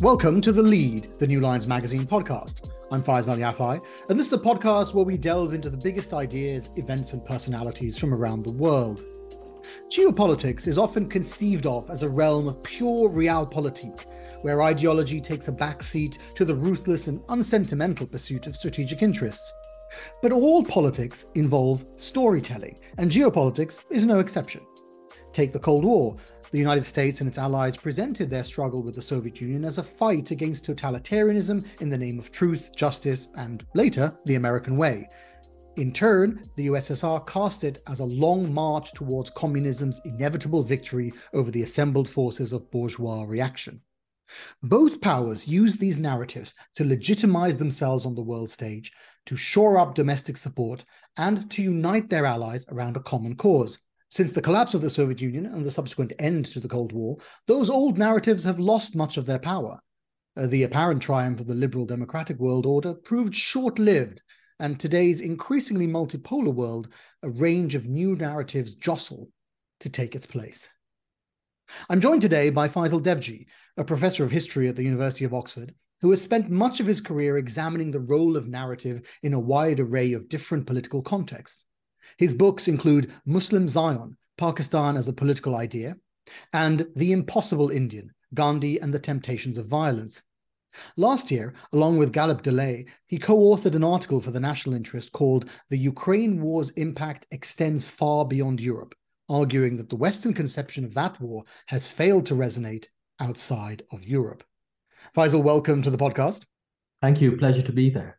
Welcome to The Lede, the New Lines Magazine podcast. I'm Faisal Yafai, and this is a podcast where we delve into the biggest ideas, events, and personalities from around the world. Geopolitics is often conceived of as a realm of pure realpolitik, where ideology takes a backseat to the ruthless and unsentimental pursuit of strategic interests. But all politics involve storytelling, and geopolitics is no exception. Take the Cold War, the United States and its allies presented their struggle with the Soviet Union as a fight against totalitarianism in the name of truth, justice, and later, the American way. In turn, the USSR cast it as a long march towards communism's inevitable victory over the assembled forces of bourgeois reaction. Both powers used these narratives to legitimize themselves on the world stage, to shore up domestic support, and to unite their allies around a common cause. Since the collapse of the Soviet Union and the subsequent end to the Cold War, those old narratives have lost much of their power. Uh, the apparent triumph of the liberal democratic world order proved short lived, and today's increasingly multipolar world, a range of new narratives jostle to take its place. I'm joined today by Faisal Devji, a professor of history at the University of Oxford, who has spent much of his career examining the role of narrative in a wide array of different political contexts. His books include Muslim Zion, Pakistan as a Political Idea, and The Impossible Indian, Gandhi and the Temptations of Violence. Last year, along with Galip Dalay, he co authored an article for the National Interest called The Ukraine War's Impact Extends Far Beyond Europe, arguing that the Western conception of that war has failed to resonate outside of Europe. Faisal, welcome to the podcast. Thank you. Pleasure to be there.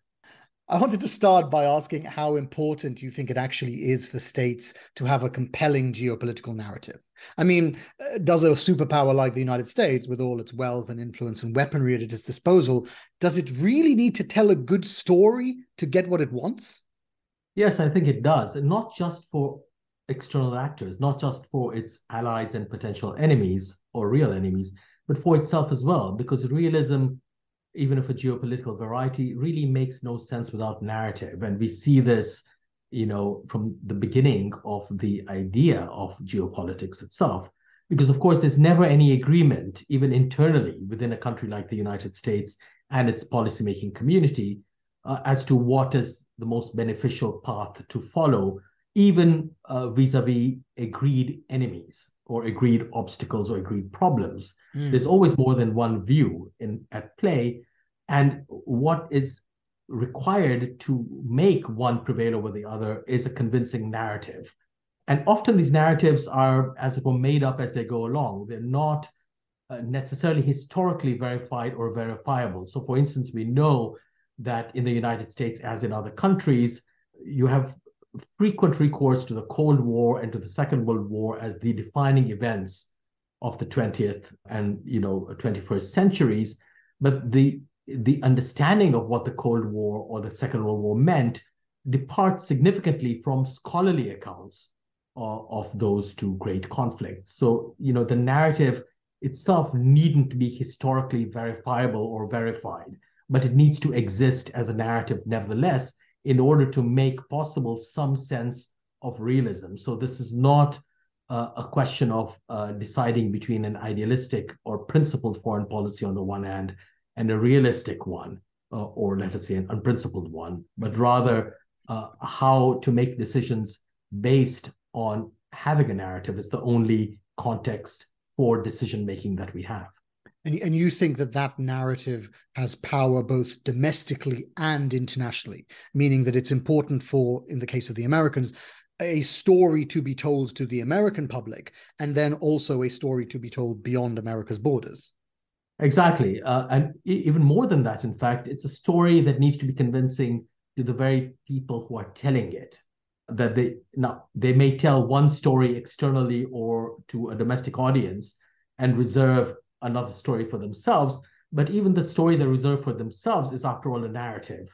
I wanted to start by asking how important you think it actually is for states to have a compelling geopolitical narrative. I mean, uh, does a superpower like the United States, with all its wealth and influence and weaponry at its disposal, does it really need to tell a good story to get what it wants? Yes, I think it does. And not just for external actors, not just for its allies and potential enemies or real enemies, but for itself as well, because realism even of a geopolitical variety, really makes no sense without narrative. And we see this, you know, from the beginning of the idea of geopolitics itself. Because, of course, there's never any agreement, even internally within a country like the United States and its policymaking community, uh, as to what is the most beneficial path to follow, even vis a vis agreed enemies or agreed obstacles or agreed problems. Mm. There's always more than one view in at play, and what is required to make one prevail over the other is a convincing narrative. And often these narratives are, as it were, made up as they go along. They're not uh, necessarily historically verified or verifiable. So, for instance, we know that in the United States, as in other countries, you have frequent recourse to the Cold War and to the Second World War as the defining events of the 20th and you know 21st centuries. But the the understanding of what the Cold War or the Second World War meant departs significantly from scholarly accounts uh, of those two great conflicts. So, you know, the narrative itself needn't be historically verifiable or verified, but it needs to exist as a narrative nevertheless in order to make possible some sense of realism. So, this is not uh, a question of uh, deciding between an idealistic or principled foreign policy on the one hand and a realistic one, uh, or let us say an unprincipled one, but rather uh, how to make decisions based on having a narrative is the only context for decision making that we have. And, and you think that that narrative has power both domestically and internationally, meaning that it's important for, in the case of the Americans, a story to be told to the American public, and then also a story to be told beyond America's borders. Exactly. Uh, and even more than that, in fact, it's a story that needs to be convincing to the very people who are telling it. That they now they may tell one story externally or to a domestic audience and reserve another story for themselves. But even the story they reserve for themselves is, after all, a narrative,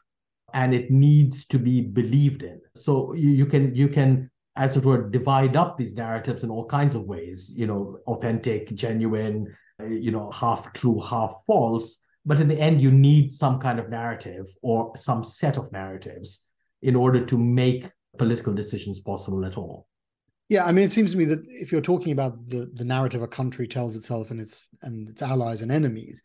and it needs to be believed in. So you, you can you can, as it were, divide up these narratives in all kinds of ways. You know, authentic, genuine, you know, half true, half false. But in the end, you need some kind of narrative or some set of narratives in order to make political decisions possible at all. Yeah, I mean, it seems to me that if you're talking about the, the narrative a country tells itself and its and its allies and enemies,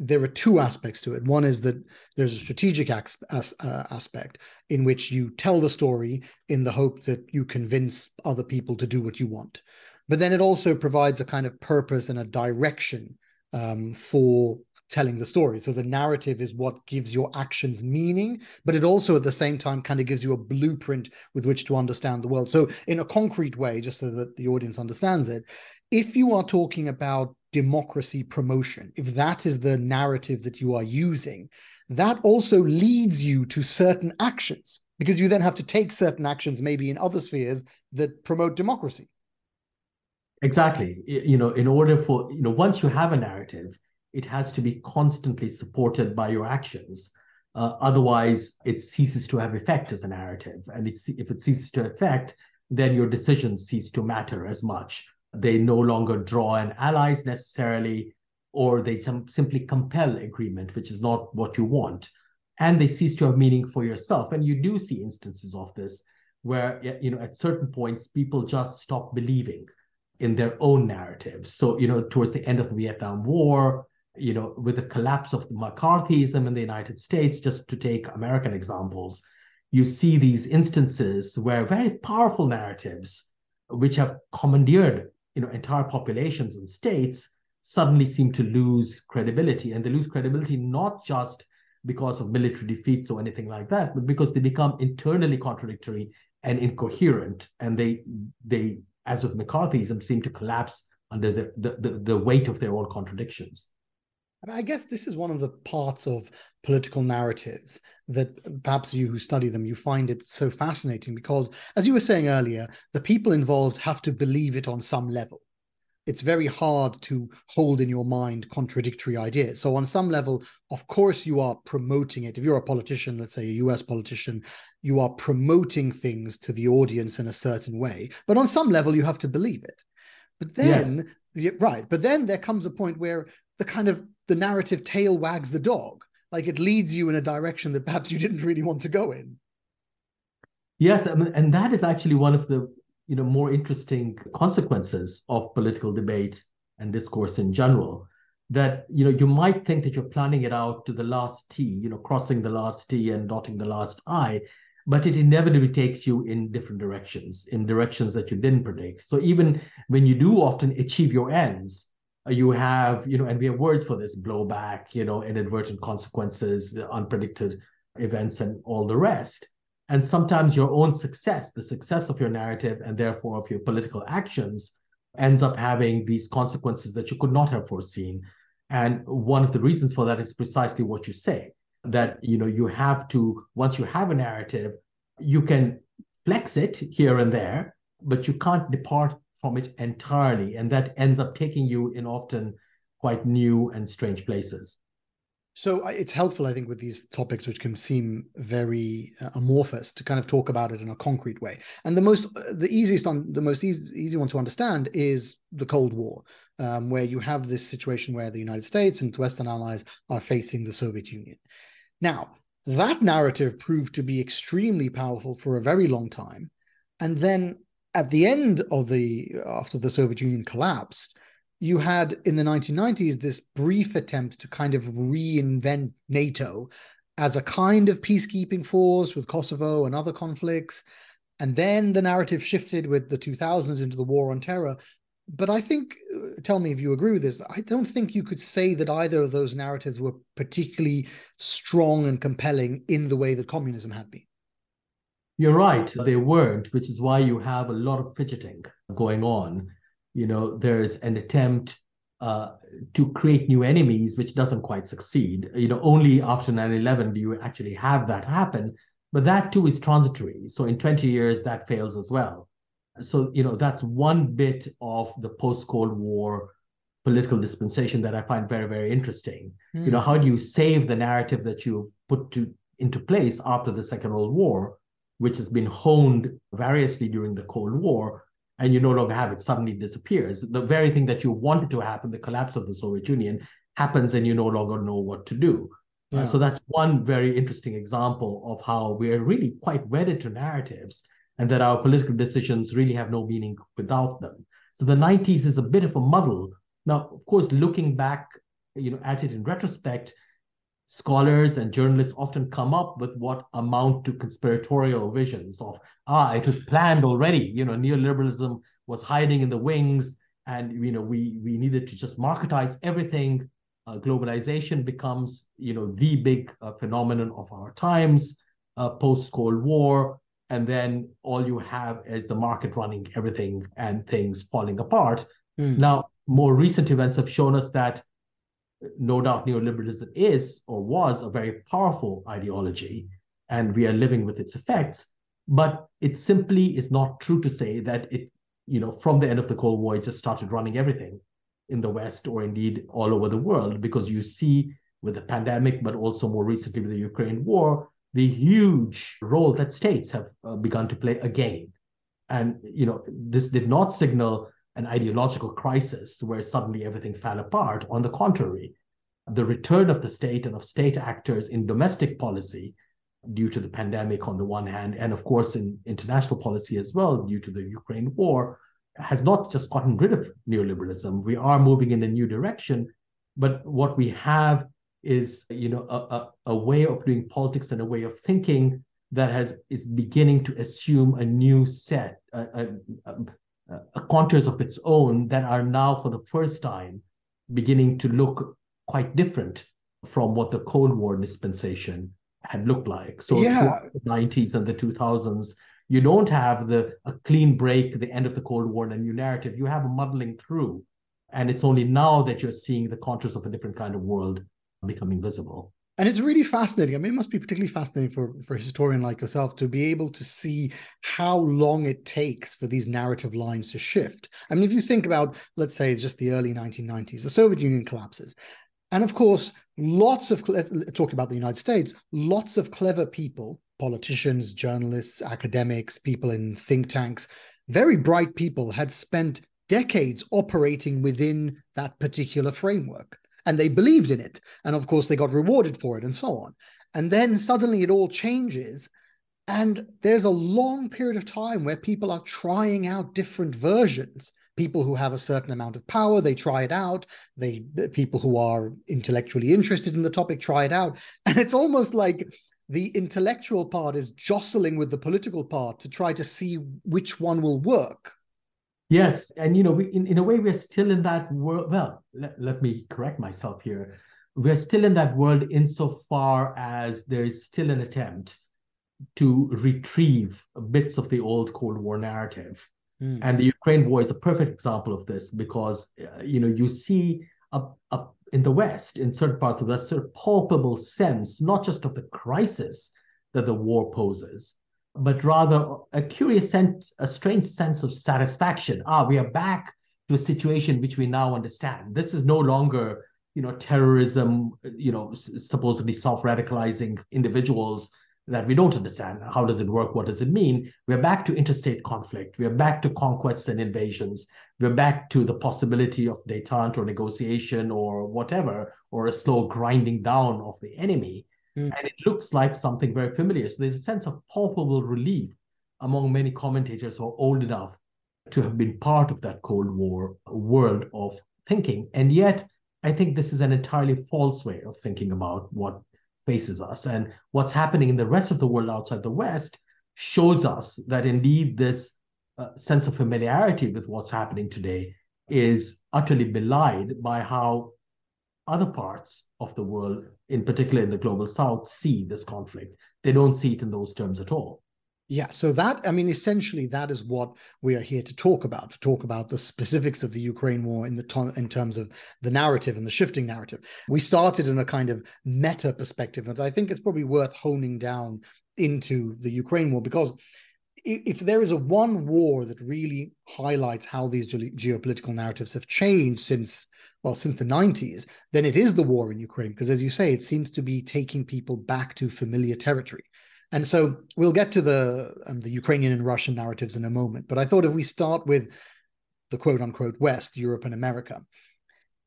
there are two aspects to it. One is that there's a strategic as, as, uh, aspect in which you tell the story in the hope that you convince other people to do what you want. But then it also provides a kind of purpose and a direction um, for telling the story. So the narrative is what gives your actions meaning, but it also at the same time kind of gives you a blueprint with which to understand the world. So in a concrete way, just so that the audience understands it, if you are talking about democracy promotion, if that is the narrative that you are using, that also leads you to certain actions because you then have to take certain actions maybe in other spheres that promote democracy. Exactly. You know, in order for, you know, once you have a narrative, it has to be constantly supported by your actions. Uh, otherwise, it ceases to have effect as a narrative. And if it ceases to effect, then your decisions cease to matter as much. They no longer draw in allies necessarily, or they simply compel agreement, which is not what you want. And they cease to have meaning for yourself. And you do see instances of this where, you know, at certain points, people just stop believing in their own narratives. So, you know, towards the end of the Vietnam War, you know, with the collapse of McCarthyism in the United States, just to take American examples, you see these instances where very powerful narratives, which have commandeered, you know, entire populations and states, suddenly seem to lose credibility, and they lose credibility not just because of military defeats or anything like that, but because they become internally contradictory and incoherent, and they they, as with McCarthyism, seem to collapse under the, the, the, the weight of their own contradictions. I guess this is one of the parts of political narratives that perhaps you who study them, you find it so fascinating because, as you were saying earlier, the people involved have to believe it on some level. It's very hard to hold in your mind contradictory ideas. So, on some level, of course, you are promoting it. If you're a politician, let's say a US politician, you are promoting things to the audience in a certain way. But on some level, you have to believe it. But then, yes. right. But then there comes a point where the kind of the narrative tail wags the dog. Like it leads you in a direction that perhaps you didn't really want to go in. Yes, and that is actually one of the you know more interesting consequences of political debate and discourse in general. That you know you might think that you're planning it out to the last T, you know, crossing the last T and dotting the last I, but it inevitably takes you in different directions, in directions that you didn't predict. So even when you do often achieve your ends, Uh, you have, you know, and we have words for this blowback, you know, inadvertent consequences, unpredicted events, and all the rest. And sometimes your own success, the success of your narrative, and therefore of your political actions, ends up having these consequences that you could not have foreseen. And one of the reasons for that is precisely what you say that you know you have to once you have a narrative you can flex it here and there but you can't depart from it entirely. And that ends up taking you in often quite new and strange places. So it's helpful, I think, with these topics, which can seem very uh, amorphous, to kind of talk about it in a concrete way. And the most, uh, the easiest on the most easy, easy one to understand is the Cold War, um, where you have this situation where the United States and Western allies are facing the Soviet Union. Now, that narrative proved to be extremely powerful for a very long time, and then at the end of the after the Soviet Union collapsed, you had in the 1990s this brief attempt to kind of reinvent NATO as a kind of peacekeeping force with Kosovo and other conflicts. And then the narrative shifted with the 2000s into the war on terror. But I think, uh, tell me if you agree with this, I don't think you could say that either of those narratives were particularly strong and compelling in the way that communism had been. You're right, they weren't, which is why you have a lot of fidgeting going on. You know, there's an attempt uh, to create new enemies, which doesn't quite succeed. You know, only after 9 11 do you actually have that happen. But that too is transitory. So in 20 years, that fails as well. So, you know, that's one bit of the post Cold War political dispensation that I find very, very interesting. Mm. You know, how do you save the narrative that you've put to, into place after the Second World War? Which has been honed variously during the Cold War, and you no longer have it, suddenly disappears. The very thing that you wanted to happen, the collapse of the Soviet Union, happens and you no longer know what to do. Uh, yeah. Uh, so that's one very interesting example of how we're really quite wedded to narratives and that our political decisions really have no meaning without them. So the 90s is a bit of a muddle. Now, of course, looking back you know at it in retrospect, scholars and journalists often come up with what amount to conspiratorial visions of ah it was planned already. You know neoliberalism was hiding in the wings and you know we we needed to just marketize everything. Uh, globalization becomes you know the big uh, phenomenon of our times uh, post cold war and then all you have is the market running everything and things falling apart. Mm. now more recent events have shown us that no doubt neoliberalism is or was a very powerful ideology, and we are living with its effects. But it simply is not true to say that it, you know, from the end of the Cold War, it just started running everything in the West or indeed all over the world, because you see with the pandemic, but also more recently with the Ukraine war, the huge role that states have uh, begun to play again. And you know, this did not signal an ideological crisis where suddenly everything fell apart. On the contrary, the return of the state and of state actors in domestic policy due to the pandemic on the one hand, and of course in international policy as well due to the Ukraine war, has not just gotten rid of neoliberalism. We are moving in a new direction, but what we have is you know a, a, a way of doing politics and a way of thinking that has is beginning to assume a new set, a, a, uh, contours of its own that are now for the first time beginning to look quite different from what the Cold War dispensation had looked like. So yeah. the 90s and the 2000s, you don't have the a clean break, the end of the Cold War and a new narrative. You have a muddling through. And it's only now that you're seeing the contours of a different kind of world becoming visible and it's really fascinating. I mean, it must be particularly fascinating for, for a historian like yourself to be able to see how long it takes for these narrative lines to shift. I mean, if you think about, let's say, it's just the early 1990s, the Soviet Union collapses. And of course, lots of, let's talk about the United States, lots of clever people, politicians, journalists, academics, people in think tanks, very bright people had spent decades operating within that particular framework and they believed in it. And of course, they got rewarded for it and so on. And then suddenly it all changes. And there's a long period of time where people are trying out different versions. People who have a certain amount of power, they try it out. They people who are intellectually interested in the topic try it out. And it's almost like the intellectual part is jostling with the political part to try to see which one will work. Yes, and you know, we, in, in a way, we're still in that world. Well, let, let me correct myself here. We're still in that world insofar as there is still an attempt to retrieve bits of the old Cold War narrative. Mm. And the Ukraine war is a perfect example of this because, uh, you know, you see up, up in the West, in certain parts of the sort of palpable sense, not just of the crisis that the war poses, but rather a curious sense, a strange sense of satisfaction. Ah, we are back to a situation which we now understand. This is no longer, you know, terrorism, you know, supposedly self-radicalizing individuals that we don't understand. How does it work? What does it mean? We're back to interstate conflict. We're back to conquests and invasions. We're back to the possibility of detente or negotiation or whatever, or a slow grinding down of the enemy. Mm. And it looks like something very familiar. So there's a sense of palpable relief among many commentators who are old enough to have been part of that Cold War world of thinking. And yet, I think this is an entirely false way of thinking about what faces us. And what's happening in the rest of the world outside the West shows us that indeed this uh, sense of familiarity with what's happening today is utterly belied by how other parts of the world, in particular in the global south, see this conflict. They don't see it in those terms at all. Yeah, so that, I mean, essentially, that is what we are here to talk about, to talk about the specifics of the Ukraine war in the to- in terms of the narrative and the shifting narrative. We started in a kind of meta perspective, and I think it's probably worth honing down into the Ukraine war because if there is a one war that really highlights how these ge- geopolitical narratives have changed since well since the 90s then it is the war in ukraine because as you say it seems to be taking people back to familiar territory. And so we'll get to the um, the ukrainian and russian narratives in a moment but i thought if we start with the quote unquote west europe and america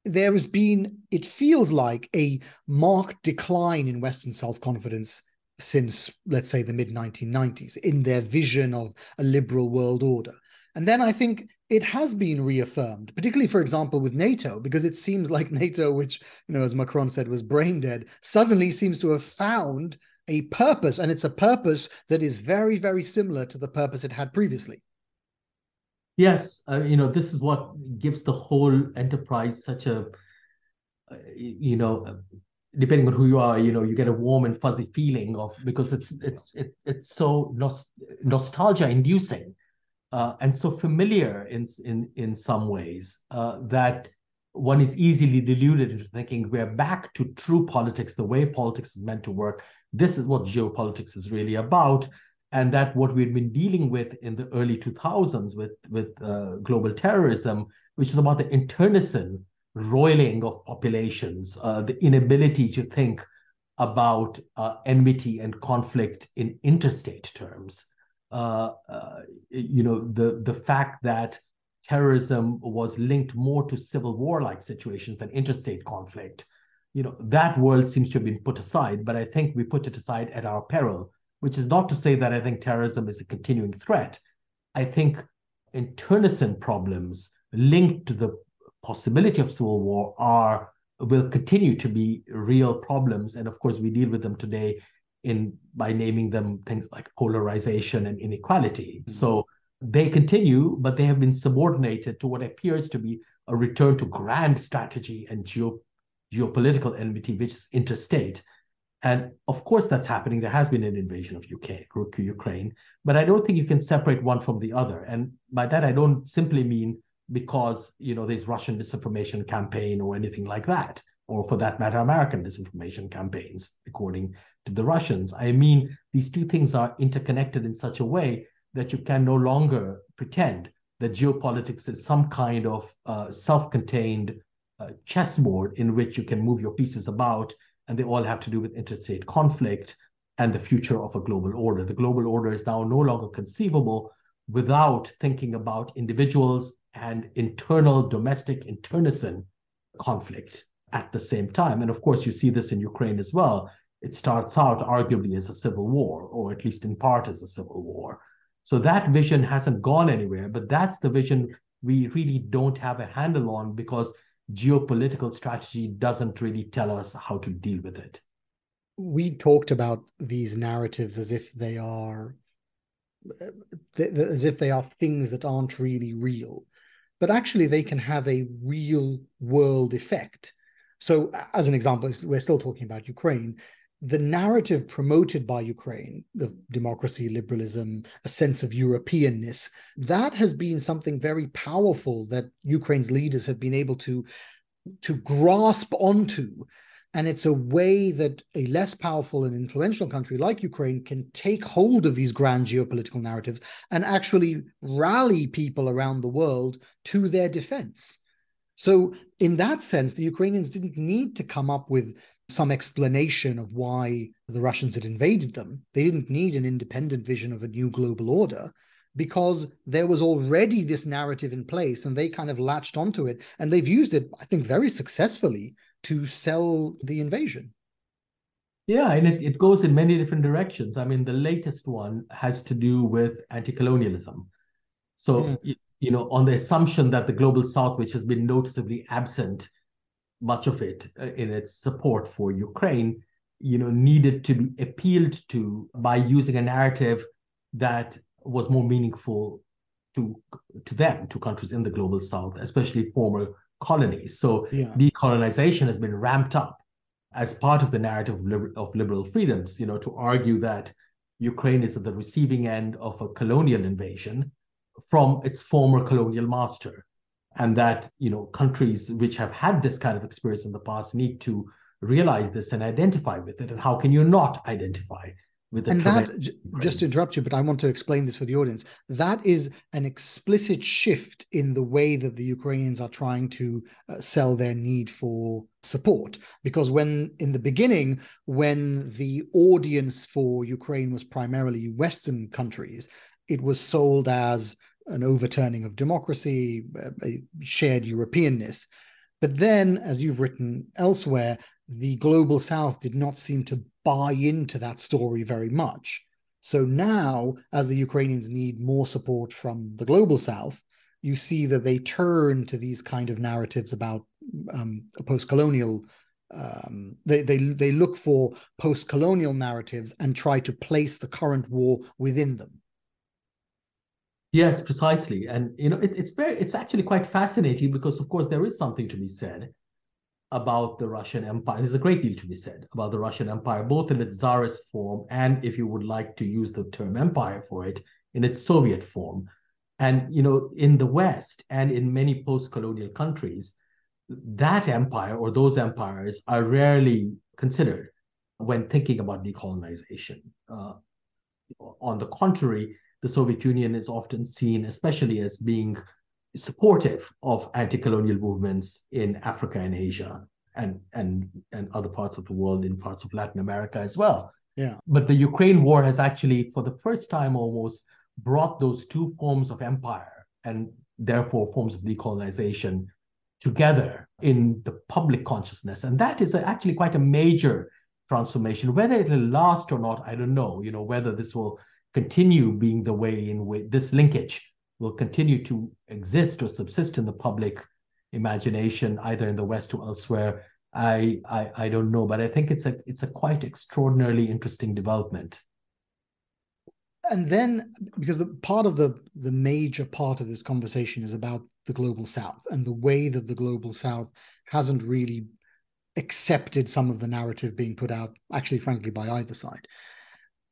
there has been it feels like a marked decline in western self-confidence since let's say the mid 1990s in their vision of a liberal world order and then I think it has been reaffirmed, particularly, for example, with NATO, because it seems like NATO, which, you know, as Macron said, was brain dead, suddenly seems to have found a purpose. And it's a purpose that is very, very similar to the purpose it had previously. Yes. Uh, you know, this is what gives the whole enterprise such a, uh, you know, depending on who you are, you know, you get a warm and fuzzy feeling of because it's it's it, it's so nostalgia inducing uh, and so familiar in in in some ways uh, that one is easily deluded into thinking we're back to true politics, the way politics is meant to work. This is what geopolitics is really about, and that what we've been dealing with in the early 2000s with with uh, global terrorism, which is about the internecine roiling of populations, uh, the inability to think about uh, enmity and conflict in interstate terms uh, uh, you know, the the fact that terrorism was linked more to civil war-like situations than interstate conflict. You know, that world seems to have been put aside, but I think we put it aside at our peril, which is not to say that I think terrorism is a continuing threat. I think internecine problems linked to the possibility of civil war are will continue to be real problems and of course we deal with them today in by naming them things like polarization and inequality. Mm-hmm. So they continue, but they have been subordinated to what appears to be a return to grand strategy and geo, geopolitical enmity, which is interstate. And of course, that's happening. There has been an invasion of UK, Ukraine, but I don't think you can separate one from the other. And by that, I don't simply mean because you know there's Russian disinformation campaign or anything like that, or for that matter, American disinformation campaigns, according to the Russians. I mean, these two things are interconnected in such a way that you can no longer pretend that geopolitics is some kind of uh, self-contained uh, chessboard in which you can move your pieces about and they all have to do with interstate conflict and the future of a global order. The global order is now no longer conceivable without thinking about individuals and internal domestic internecine conflict at the same time. And of course, you see this in Ukraine as well it starts out arguably as a civil war, or at least in part as a civil war. So that vision hasn't gone anywhere, but that's the vision we really don't have a handle on because geopolitical strategy doesn't really tell us how to deal with it. We talked about these narratives as if they are uh, as if they are things that aren't really real, but actually they can have a real world effect. So, as an example, we're still talking about Ukraine the narrative promoted by Ukraine of democracy, liberalism, a sense of Europeanness, that has been something very powerful that Ukraine's leaders have been able to, to grasp onto. And it's a way that a less powerful and influential country like Ukraine can take hold of these grand geopolitical narratives and actually rally people around the world to their defense. So, in that sense, the Ukrainians didn't need to come up with some explanation of why the Russians had invaded them. They didn't need an independent vision of a new global order because there was already this narrative in place and they kind of latched onto it and they've used it, I think, very successfully to sell the invasion. Yeah, and it, it goes in many different directions. I mean, the latest one has to do with anti colonialism. So, mm. you know, on the assumption that the global south, which has been noticeably absent much of it uh, in its support for Ukraine, you know, needed to be appealed to by using a narrative that was more meaningful to to them, to countries in the global south, especially former colonies. So yeah. decolonization has been ramped up as part of the narrative of, liber- of liberal freedoms, you know, to argue that Ukraine is at the receiving end of a colonial invasion from its former colonial master and that you know countries which have had this kind of experience in the past need to realize this and identify with it and how can you not identify with and that just to interrupt you but i want to explain this for the audience. That is an explicit shift in the way that the ukrainians are trying to uh, sell their need for support. Because when in the beginning when the audience for ukraine was primarily western countries it was sold as an overturning of democracy, a shared Europeanness. But then, as you've written elsewhere, the global south did not seem to buy into that story very much. So now, as the Ukrainians need more support from the global south, you see that they turn to these kind of narratives about um, a post-colonial um, they, they they look for post-colonial narratives and try to place the current war within them yes precisely and you know it, it's very it's actually quite fascinating because of course there is something to be said about the russian empire there's a great deal to be said about the russian empire both in its tsarist form and if you would like to use the term empire for it in its soviet form and you know, in the West and in many post-colonial countries, that empire or those empires are rarely considered when thinking about decolonization. Uh, on the contrary, the Soviet Union is often seen, especially as being supportive of anti-colonial movements in Africa and Asia and and and other parts of the world, in parts of Latin America as well. Yeah. But the Ukraine war has actually, for the first time almost, brought those two forms of empire and therefore forms of decolonization together in the public consciousness. And that is actually quite a major transformation. Whether it will last or not, I don't know. You know, whether this will continue being the way in which this linkage will continue to exist or subsist in the public imagination, either in the West or elsewhere. I, I I don't know, but I think it's a it's a quite extraordinarily interesting development and then because the part of the the major part of this conversation is about the global south and the way that the global south hasn't really accepted some of the narrative being put out actually frankly by either side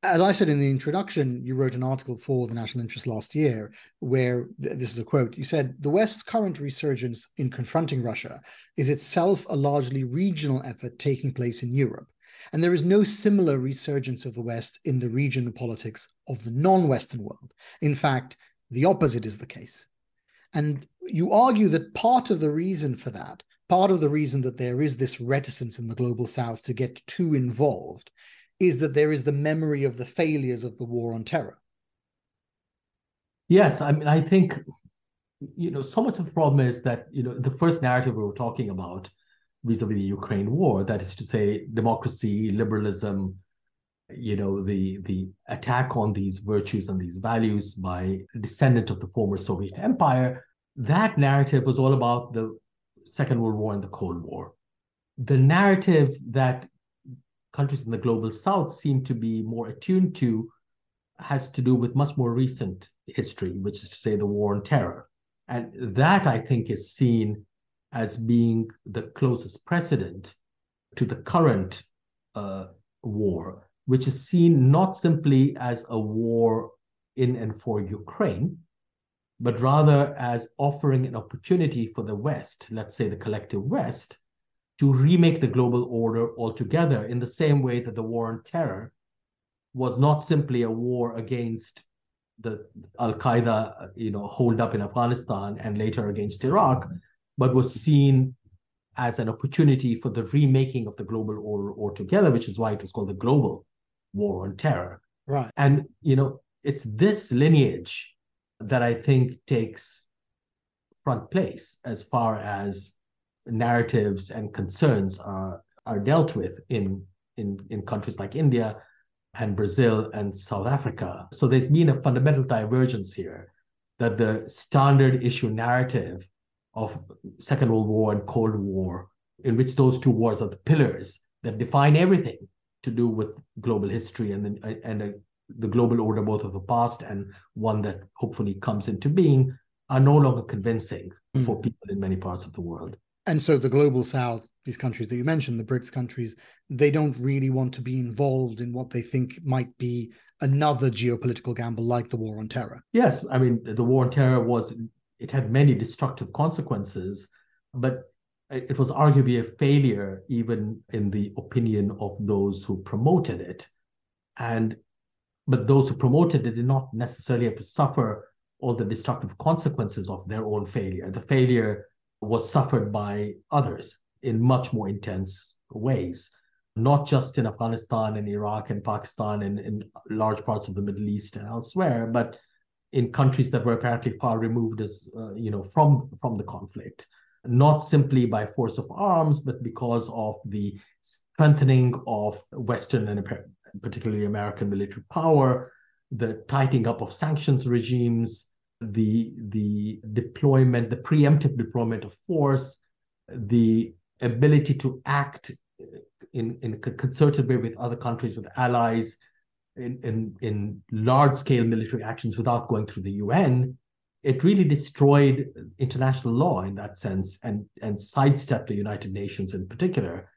as i said in the introduction you wrote an article for the national interest last year where this is a quote you said the west's current resurgence in confronting russia is itself a largely regional effort taking place in europe and there is no similar resurgence of the West in the regional politics of the non Western world. In fact, the opposite is the case. And you argue that part of the reason for that, part of the reason that there is this reticence in the global south to get too involved, is that there is the memory of the failures of the war on terror. Yes, I mean, I think, you know, so much of the problem is that, you know, the first narrative we were talking about vis-a-vis the Ukraine war. That is to say, democracy, liberalism, you know, the the attack on these virtues and these values by a descendant of the former Soviet Empire. That narrative was all about the Second World War and the Cold War. The narrative that countries in the global south seem to be more attuned to has to do with much more recent history, which is to say the war on terror. And that I think is seen as being the closest precedent to the current uh, war, which is seen not simply as a war in and for Ukraine, but rather as offering an opportunity for the West, let's say the collective West, to remake the global order altogether in the same way that the war on terror was not simply a war against the Al Qaeda, you know, hold up in Afghanistan and later against Iraq, but was seen as an opportunity for the remaking of the global order altogether, which is why it was called the global war on terror. Right. And you know, it's this lineage that I think takes front place as far as narratives and concerns are are dealt with in in in countries like India and Brazil and South Africa. So there's been a fundamental divergence here that the standard issue narrative of Second World War and Cold War, in which those two wars are the pillars that define everything to do with global history and and uh, the global order, both of the past and one that hopefully comes into being, are no longer convincing mm. for people in many parts of the world. And so the global south, these countries that you mentioned, the BRICS countries, they don't really want to be involved in what they think might be another geopolitical gamble like the war on terror. Yes, I mean the war on terror was it had many destructive consequences, but it was arguably a failure, even in the opinion of those who promoted it. And but those who promoted it did not necessarily have to suffer all the destructive consequences of their own failure. The failure was suffered by others in much more intense ways, not just in Afghanistan and Iraq and Pakistan and in large parts of the Middle East and elsewhere, but in countries that were apparently far removed as uh, you know from from the conflict. Not simply by force of arms but because of the strengthening of western and particularly american military power the tightening up of sanctions regimes the the deployment, the preemptive deployment of force, the ability to act in in a concerted way with other countries, with allies, in in, in large scale military actions without going through the UN. It really destroyed international law in that sense, and and sidestepped the United Nations in particular.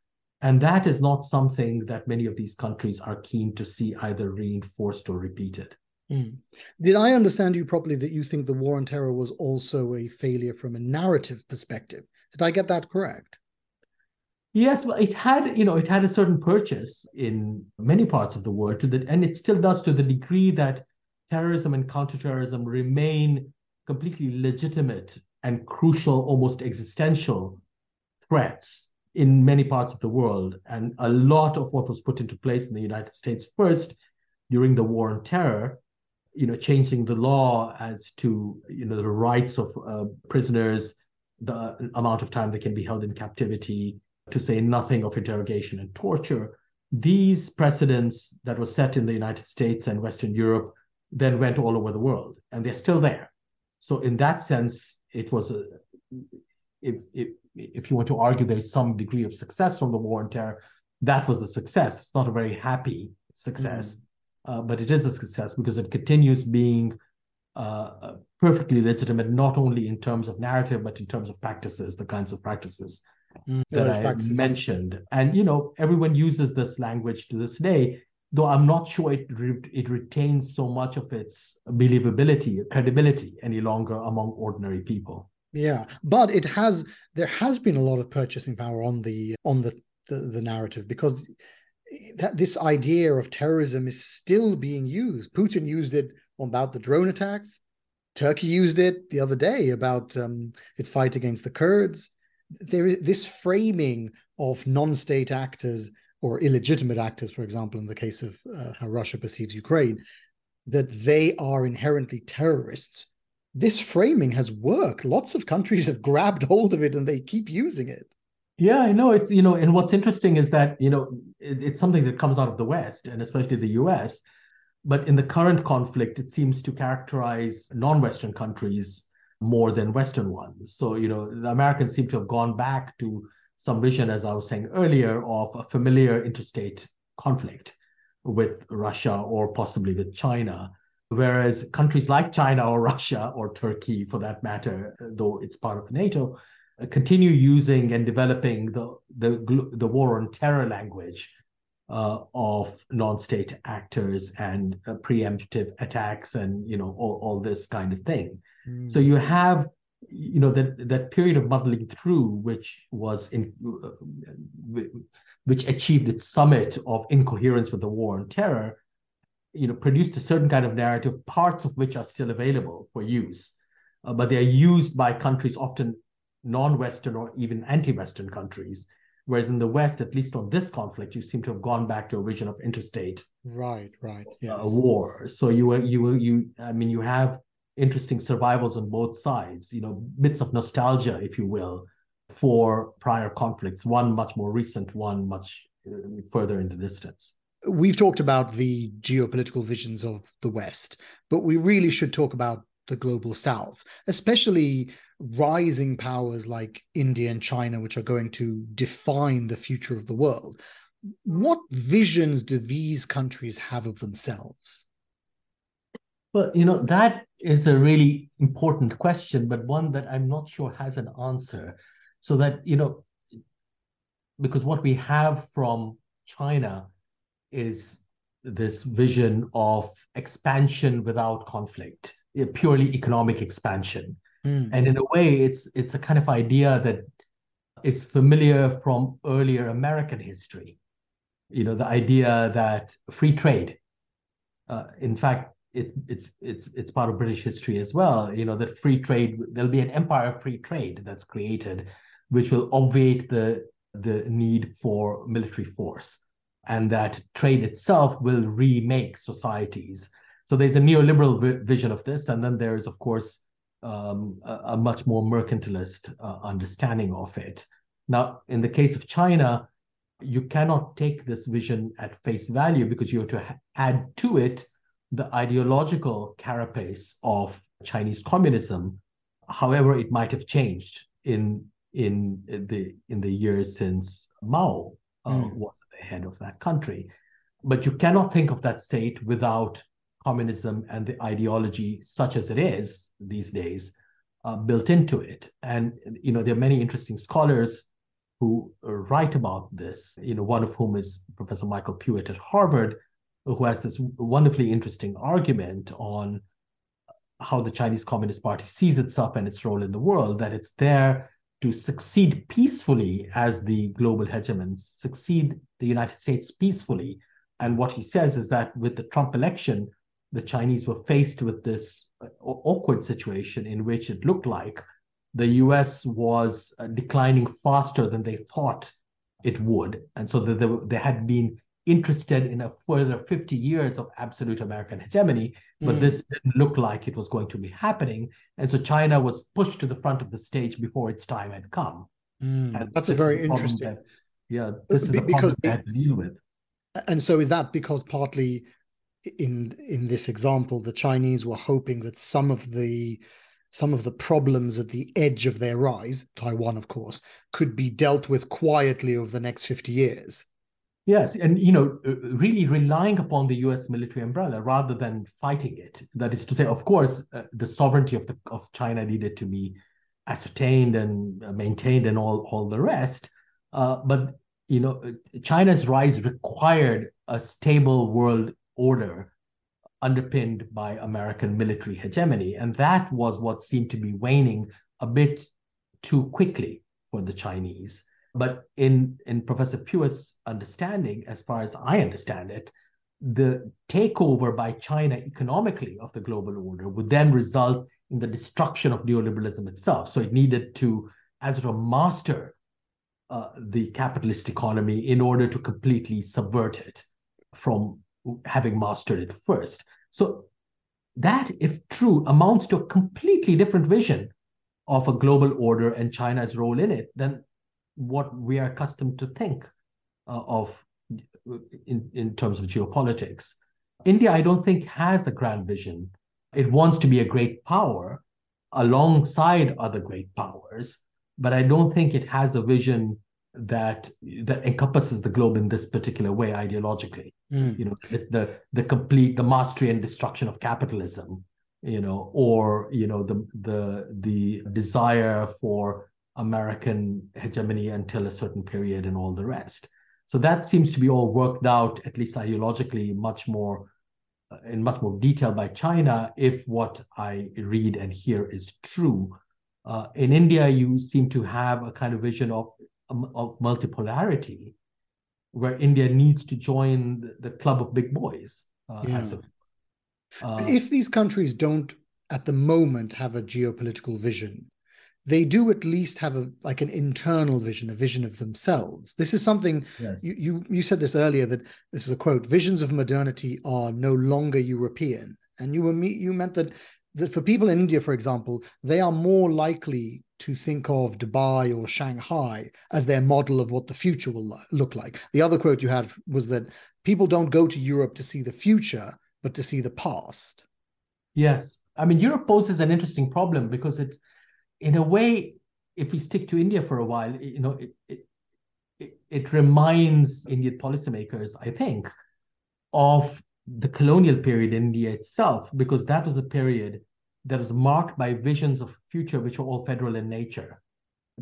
And that is not something that many of these countries are keen to see either reinforced or repeated. Mm. Did I understand you properly that you think the war on terror was also a failure from a narrative perspective? Did I get that correct? Yes, well, it had, you know, it had a certain purchase in many parts of the world to the, and it still does to the degree that terrorism and counterterrorism remain completely legitimate and crucial, almost existential threats in many parts of the world. And a lot of what was put into place in the United States first during the war on terror you know, changing the law as to you know the rights of uh, prisoners, the amount of time they can be held in captivity, to say nothing of interrogation and torture. These precedents that were set in the United States and Western Europe then went all over the world, and they're still there. So in that sense, it was a if if if you want to argue there is some degree of success from the war on terror, that was the success. It's not a very happy success. Mm-hmm uh, but it is a success because it continues being uh, perfectly legitimate, not only in terms of narrative, but in terms of practices, the kinds of practices mm, that I practices. mentioned. And, you know, everyone uses this language to this day, though I'm not sure it, re- it retains so much of its believability, credibility any longer among ordinary people. Yeah, but it has there has been a lot of purchasing power on the on the the, the narrative because that this idea of terrorism is still being used. Putin used it about the drone attacks. Turkey used it the other day about um, its fight against the Kurds. There is this framing of non-state actors or illegitimate actors, for example, in the case of uh, how Russia perceives Ukraine, that they are inherently terrorists. This framing has worked. Lots of countries have grabbed hold of it and they keep using it. Yeah, I know. It's, you know, and what's interesting is that, you know, it, it's something that comes out of the West and especially the US. But in the current conflict, it seems to characterize non Western countries more than Western ones. So, you know, the Americans seem to have gone back to some vision, as I was saying earlier, of a familiar interstate conflict with Russia or possibly with China. Whereas countries like China or Russia or Turkey, for that matter, though it's part of NATO, continue using and developing the the the war on terror language uh, of non-state actors and uh, preemptive attacks and you know all, all this kind of thing. Mm. So you have you know that that period of muddling through which was in uh, which achieved its summit of incoherence with the war on terror you know produced a certain kind of narrative parts of which are still available for use uh, but they are used by countries often non-Western or even anti-Western countries. Whereas in the West, at least on this conflict, you seem to have gone back to a vision of interstate right, right, yes. uh, war. So you were, you were, you I mean you have interesting survivals on both sides. You know, bits of nostalgia, if you will, for prior conflicts. One much more recent, one much uh, further in the distance. We've talked about the geopolitical visions of the West, but we really should talk about the global South, especially rising powers like India and China, which are going to define the future of the world. What visions do these countries have of themselves? Well, you know, that is a really important question, but one that I'm not sure has an answer. So that, you know, because what we have from China is this vision of expansion without conflict, purely economic expansion. Mm. And in a way, it's it's a kind of idea that is familiar from earlier American history. You know, the idea that free trade. Uh, in fact, it, it's it's it's part of British history as well. You know that free trade there'll be an empire of free trade that's created, which will obviate the the need for military force, and that trade itself will remake societies. So there's a neoliberal vi- vision of this, and then there's of course um, a, a, much more mercantilist uh, understanding of it. Now, in the case of China, you cannot take this vision at face value because you have to add to it the ideological carapace of Chinese communism, however it might have changed in in the in the years since Mao uh, mm. was at the head of that country. But you cannot think of that state without communism and the ideology, such as it is these days, uh, built into it. And you know there are many interesting scholars who write about this. You know, one of whom is Professor Michael Puett at Harvard, who has this wonderfully interesting argument on how the Chinese Communist Party sees itself and its role in the world, that it's there to succeed peacefully as the global hegemon, succeed the United States peacefully. And what he says is that with the Trump election, the Chinese were faced with this uh, awkward situation in which it looked like the US was uh, declining faster than they thought it would. And so they, they had been interested in a further 50 years of absolute American hegemony, but mm. this didn't look like it was going to be happening. And so China was pushed to the front of the stage before its time had come. Mm. And That's a very interesting. That, yeah, this is the because they had to deal with. And so is that because partly in in this example, the Chinese were hoping that some of the some of the problems at the edge of their rise, Taiwan, of course, could be dealt with quietly over the next 50 years. Yes, and you know, uh, really relying upon the U.S. military umbrella rather than fighting it. That is to say, of course, uh, the sovereignty of the of China needed to be ascertained and uh, maintained, and all all the rest. Uh, but you know, uh, China's rise required a stable world order underpinned by American military hegemony, and that was what seemed to be waning a bit too quickly for the Chinese. But in, in Professor Puett's understanding, as far as I understand it, the takeover by China economically of the global order would then result in the destruction of neoliberalism itself. So it needed to, as sort of master uh, the capitalist economy in order to completely subvert it from having mastered it first. So that, if true, amounts to a completely different vision of a global order and China's role in it than what we are accustomed to think uh, of in, in terms of geopolitics. India, I don't think, has a grand vision. It wants to be a great power alongside other great powers, but I don't think it has a vision that that encompasses the globe in this particular way ideologically. Mm. You know, the the complete the mastery and destruction of capitalism, you know, or you know the the the desire for American hegemony until a certain period and all the rest. So that seems to be all worked out, at least ideologically, much more uh, in much more detail by China, if what I read and hear is true. Uh, in India, you seem to have a kind of vision of um, of multipolarity, where India needs to join the, the club of big boys. Uh, yeah. a, uh, if these countries don't, at the moment, have a geopolitical vision, they do at least have a like an internal vision, a vision of themselves. This is something yes. you, you you said this earlier that this is a quote: "Visions of modernity are no longer European," and you were me you meant that that for people in India, for example, they are more likely to think of Dubai or Shanghai as their model of what the future will look like. The other quote you had was that people don't go to Europe to see the future, but to see the past. Yes. I mean, Europe poses an interesting problem because it's in a way, if we stick to India for a while, you know, it, it, it, it reminds Indian policymakers, I think, of the colonial period in India itself, because that was a period that was marked by visions of future which were all federal in nature,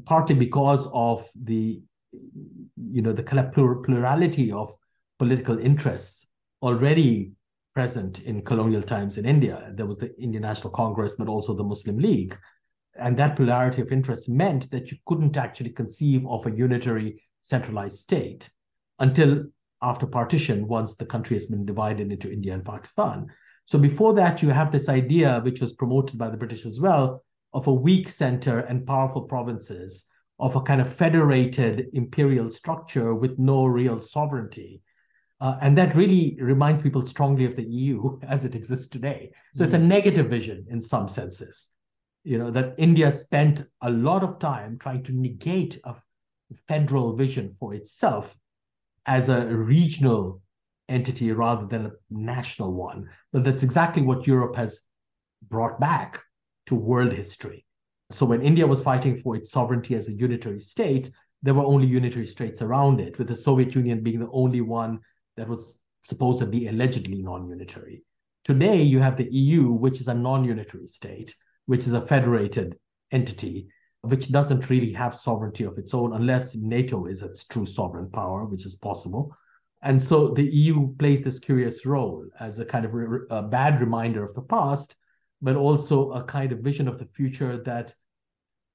partly because of the, you know, the kind of plurality of political interests already present in colonial times in India. There was the Indian National Congress, but also the Muslim League and that polarity of interest meant that you couldn't actually conceive of a unitary centralized state until after partition once the country has been divided into India and Pakistan. So before that, you have this idea, which was promoted by the British as well, of a weak center and powerful provinces, of a kind of federated imperial structure with no real sovereignty. Uh, and that really reminds people strongly of the EU as it exists today. So it's a mm-hmm. negative vision in some senses you know that India spent a lot of time trying to negate a federal vision for itself as a regional entity rather than a national one. But that's exactly what Europe has brought back to world history. So when India was fighting for its sovereignty as a unitary state, there were only unitary states around it, with the Soviet Union being the only one that was supposed to be allegedly non unitary. Today, you have the EU, which is a non unitary state, which is a federated entity, which doesn't really have sovereignty of its own unless NATO is its true sovereign power, which is possible. And so the EU plays this curious role as a kind of re- a bad reminder of the past, but also a kind of vision of the future that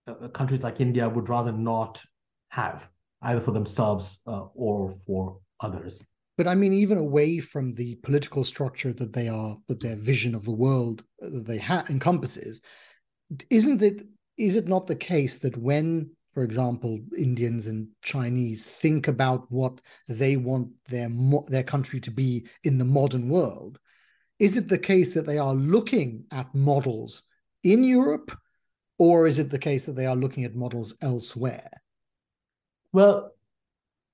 uh, countries like India would rather not have, either for themselves uh, or for others. But I mean, even away from the political structure that they are, that their vision of the world uh, that they ha- encompasses, isn't it? Is it not the case that when, for example, Indians and Chinese think about what they want their mo- their country to be in the modern world, is it the case that they are looking at models in Europe, or is it the case that they are looking at models elsewhere? Well,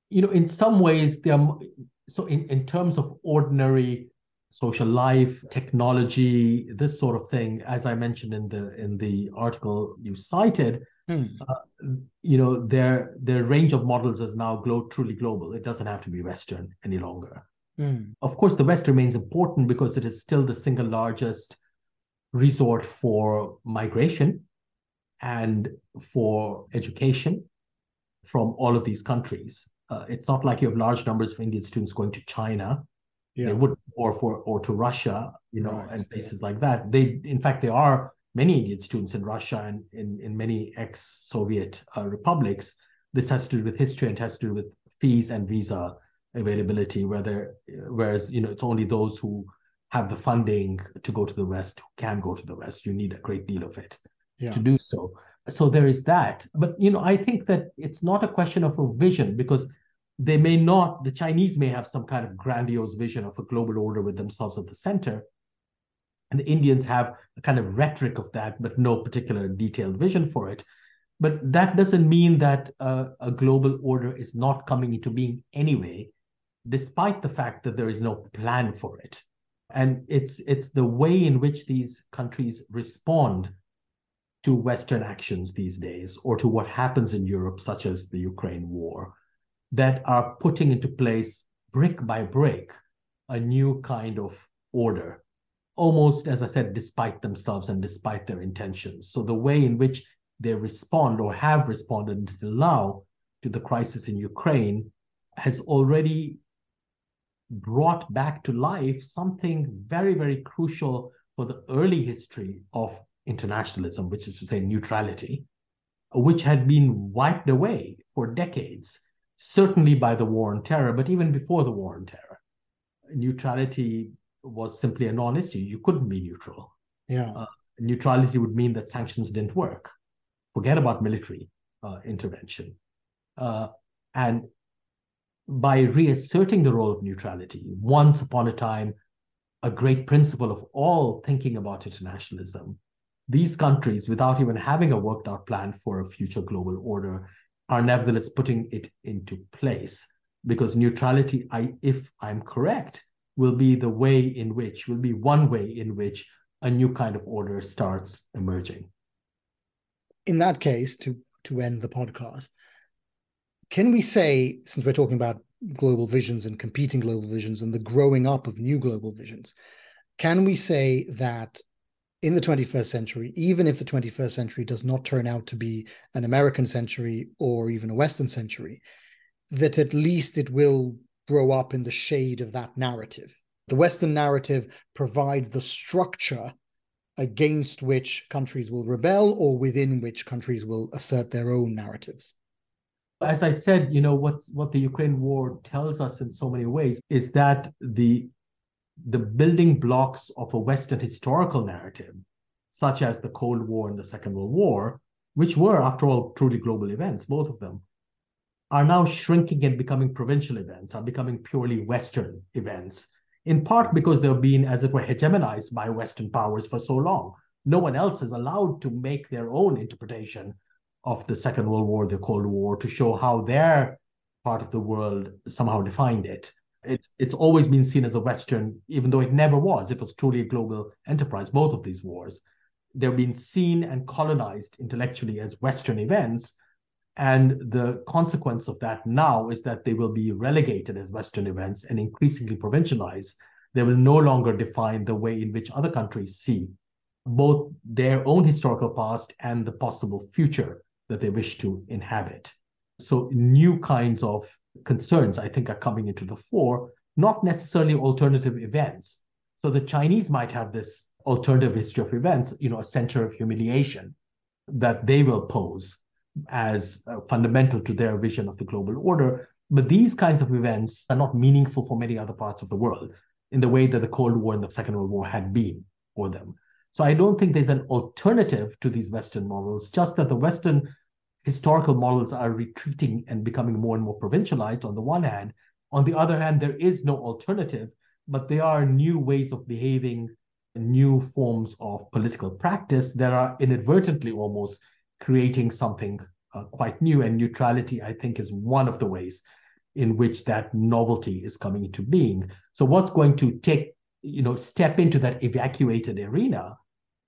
you know, in some ways, they are so in, in terms of ordinary social life, technology, this sort of thing, as I mentioned in the in the article you cited, hmm. uh, you know, their their range of models is now glo- truly global. It doesn't have to be Western any longer. Hmm. Of course, the West remains important because it is still the single largest resort for migration and for education from all of these countries. Uh, it's not like you have large numbers of Indian students going to China. Yeah. They would, or for or to Russia, you know, right. and places like that. They, in fact, there are many Indian students in Russia and in in many ex-Soviet uh, republics. This has to do with history and has to do with fees and visa availability. Whether whereas you know it's only those who have the funding to go to the West who can go to the West. You need a great deal of it yeah. to do so so there is that but you know i think that it's not a question of a vision because they may not the chinese may have some kind of grandiose vision of a global order with themselves at the center. And the indians have a kind of rhetoric of that but no particular detailed vision for it. But that doesn't mean that uh, a global order is not coming into being anyway despite the fact that there is no plan for it. And it's it's the way in which these countries respond to Western actions these days or to what happens in Europe, such as the Ukraine war, that are putting into place brick by brick a new kind of order, almost, as I said, despite themselves and despite their intentions. So the way in which they respond or have responded until now to the crisis in Ukraine has already brought back to life something very, very crucial for the early history of internationalism, which is to say neutrality, which had been wiped away for decades, certainly by the war on terror, but even before the war on terror. Neutrality was simply a non issue. You couldn't be neutral. Yeah. Uh, neutrality would mean that sanctions didn't work. Forget about military uh, intervention. Uh, and by reasserting the role of neutrality, once upon a time, a great principle of all thinking about internationalism these countries, without even having a worked out plan for a future global order, are nevertheless putting it into place because neutrality, I, if I'm correct, will be the way in which, will be one way in which a new kind of order starts emerging. In that case, to, to end the podcast, can we say, since we're talking about global visions and competing global visions and the growing up of new global visions, can we say that in the 21st century, even if the 21st century does not turn out to be an American century or even a Western century, that at least it will grow up in the shade of that narrative. The Western narrative provides the structure against which countries will rebel or within which countries will assert their own narratives. As I said, you know, what, what the Ukraine war tells us in so many ways is that the the building blocks of a Western historical narrative, such as the Cold War and the Second World War, which were, after all, truly global events, both of them, are now shrinking and becoming provincial events, are becoming purely Western events, in part because they've been, as it were, hegemonized by Western powers for so long. No one else is allowed to make their own interpretation of the Second World War, the Cold War, to show how their part of the world somehow defined it it, it's always been seen as a Western, even though it never was. It was truly a global enterprise, both of these wars. They've been seen and colonized intellectually as Western events. And the consequence of that now is that they will be relegated as Western events and increasingly provincialized. They will no longer define the way in which other countries see both their own historical past and the possible future that they wish to inhabit. So, new kinds of concerns, I think, are coming into the fore, not necessarily alternative events. So, the Chinese might have this alternative history of events, you know, a century of humiliation that they will pose as uh, fundamental to their vision of the global order. But these kinds of events are not meaningful for many other parts of the world in the way that the Cold War and the Second World War had been for them. So I don't think there's an alternative to these Western models, just that the Western historical models are retreating and becoming more and more provincialized on the one hand. On the other hand, there is no alternative, but there are new ways of behaving, new forms of political practice that are inadvertently almost creating something uh, quite new. And neutrality, I think, is one of the ways in which that novelty is coming into being. So, what's going to take, you know, step into that evacuated arena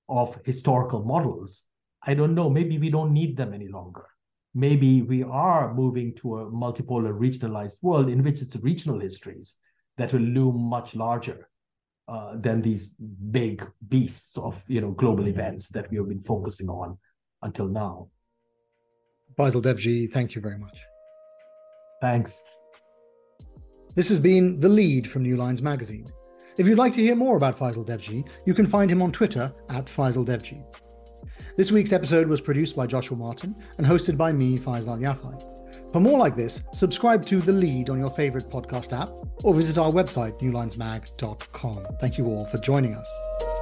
of historical models. I don't know. Maybe we don't need them any longer. Maybe we are moving to a multipolar, regionalized world in which it's regional histories that will loom much larger uh, than these big beasts of you know global events that we have been focusing on until now. Faisal Devji, thank you very much. Thanks. This has been The Lede from New Lines Magazine. If you'd like to hear more about Faisal Devji, you can find him on Twitter at Faisal Devji. This week's episode was produced by Joshua Martin and hosted by me, Faisal Yafai. For more like this, subscribe to The Lede on your favorite podcast app or visit our website, newlinesmag.com. Thank you all for joining us.